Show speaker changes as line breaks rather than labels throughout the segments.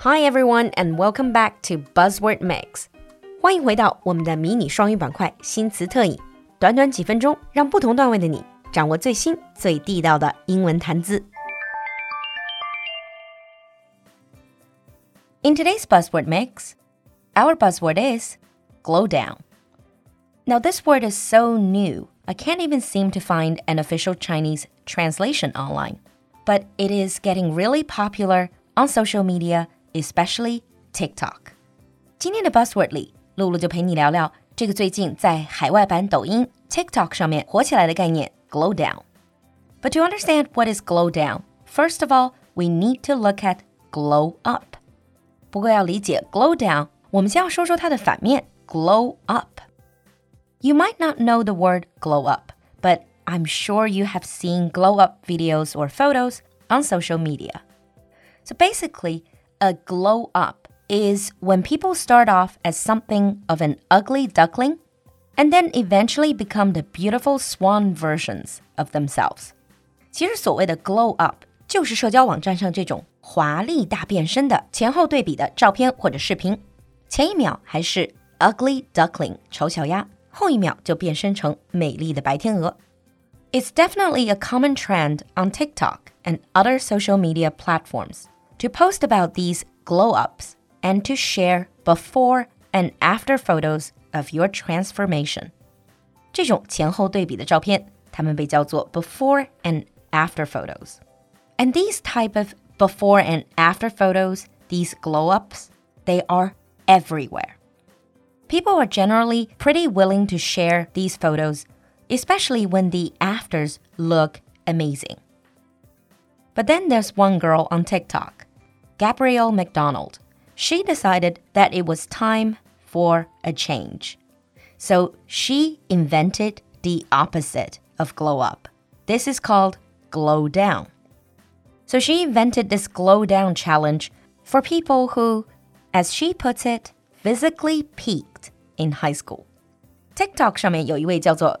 Hi everyone, and welcome back to Buzzword Mix. 欢迎回到我们的迷你双语板块新词特饮，短短几分钟，让不同段位的你掌握最新最地道的英文谈资。In today's buzzword mix, our buzzword is glow down. Now, this word is so new, I can't even seem to find an official Chinese translation online. But it is getting really popular on social media especially TikTok。今天的 Buzzword 里，露露就陪你聊聊这个最近在海外版抖音 TikTok 上面火起来的概念 glow down。But to understand what is glow down, first of all, we need to look at glow up. 不过要理解 glow down，我们先要说说它的反面 glow up。You might not know the word glow up, but I'm sure you have seen glow up videos or photos on social media. So basically, a glow up is when people start off as something of an ugly duckling and then eventually become the beautiful swan versions of themselves. 其实所谓的 glow up 就是社交网站上这种华丽大变身的前后对比的照片或者视频，前一秒还是 ugly duckling 丑小鸭，后一秒就变身成美丽的白天鹅。 It's definitely a common trend on TikTok and other social media platforms to post about these glow ups and to share before and after photos of your transformation. 这种前后对比的照片，它们被叫做 before and after photos. And these type of before and after photos, these glow ups, they are everywhere. People are generally pretty willing to share these photos, especially when the afters look amazing. But then there's one girl on TikTok Gabrielle McDonald, she decided that it was time for a change. So she invented the opposite of glow up. This is called glow down. So she invented this glow down challenge for people who, as she puts it, physically peaked in high school. TikTok 上面有一位叫做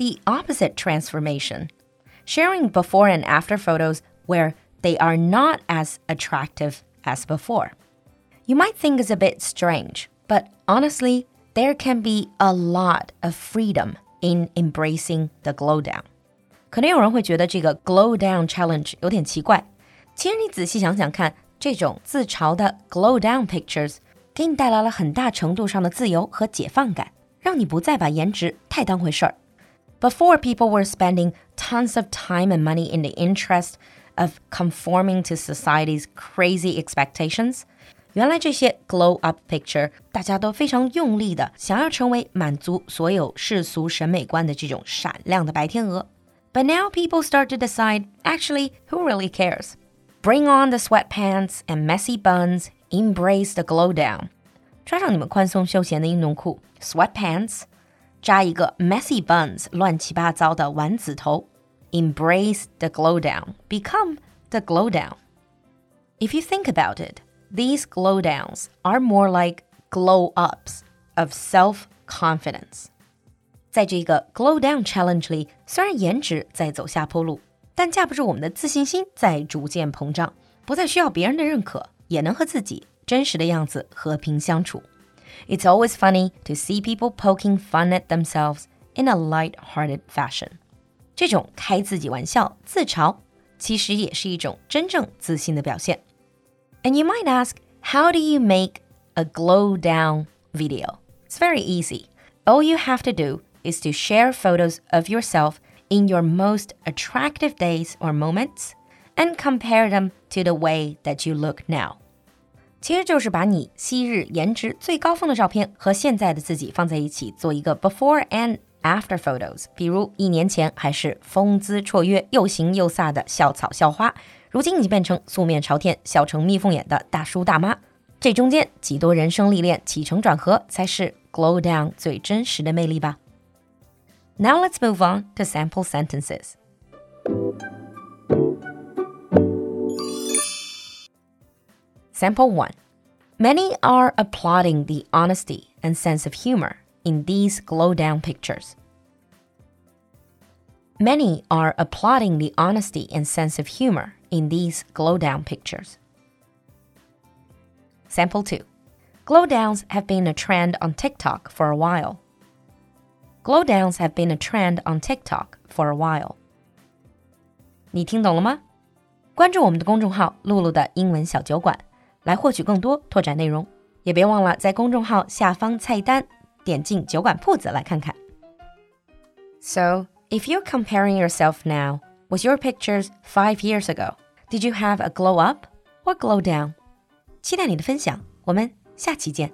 the opposite transformation, sharing before and after photos where they are not as attractive as before. You might think it's a bit strange, but honestly, there can be a lot of freedom in embracing the glow down. 可能有人会觉得这个 glow down challenge 有点奇怪。其实你仔细想想看，这种自嘲的 glow down pictures 给你带来了很大程度上的自由和解放感，让你不再把颜值太当回事儿。 Before people were spending tons of time and money in the interest of conforming to society's crazy expectations. 原来这些 glow up picture，大家都非常用力的想要成为满足所有世俗审美观的这种闪亮的白天鹅。But now people start to decide, actually, who really cares? Bring on the sweatpants and messy buns, embrace the glow down. 穿上你们宽松休闲的运动裤，sweatpants， 扎一个 messy buns，乱七八糟的丸子头。embrace the glow down, become the glow down. If you think about it, these glow downs are more like glow ups of self confidence. 在这个 glow down challenge 里，虽然颜值在走下坡路，但架不住我们的自信心在逐渐膨胀，不再需要别人的认可，也能和自己真实的样子和平相处。 It's always funny to see people poking fun at themselves in a light-hearted fashion. 这种开自己玩笑、自嘲，其实也是一种真正自信的表现。And you might ask, how do you make a glow down video? It's very easy. All you have to do is to share photos of yourself in your most attractive days or moments and compare them to the way that you look now. 其实就是把你昔日颜值最高峰的照片和现在的自己放在一起，做一个 before and after photos，比如一年前还是风姿绰约、又型又飒的校草校花，如今已经变成素面朝天、笑成蜜蜂眼的大叔大妈。这中间几多人生历练、起承转合，才是 glow down 最真实的魅力吧。Now let's move on to sample sentences. Sample 1. Many are applauding the honesty and sense of humor in these glow down pictures. Many are applauding the honesty and sense of humor in these glow down pictures. Sample 2. Glow downs have been a trend on TikTok for a while. Glow downs have been a trend on TikTok for a while. 你听懂了吗？关注我们的公众号“露露的英文小酒馆”， 来获取更多拓展内容。也别忘了在公众号下方菜单点进酒馆铺子来看看。So, if you're comparing yourself now with your pictures five years ago, did you have a glow up or glow down? 期待你的分享，我们下期见。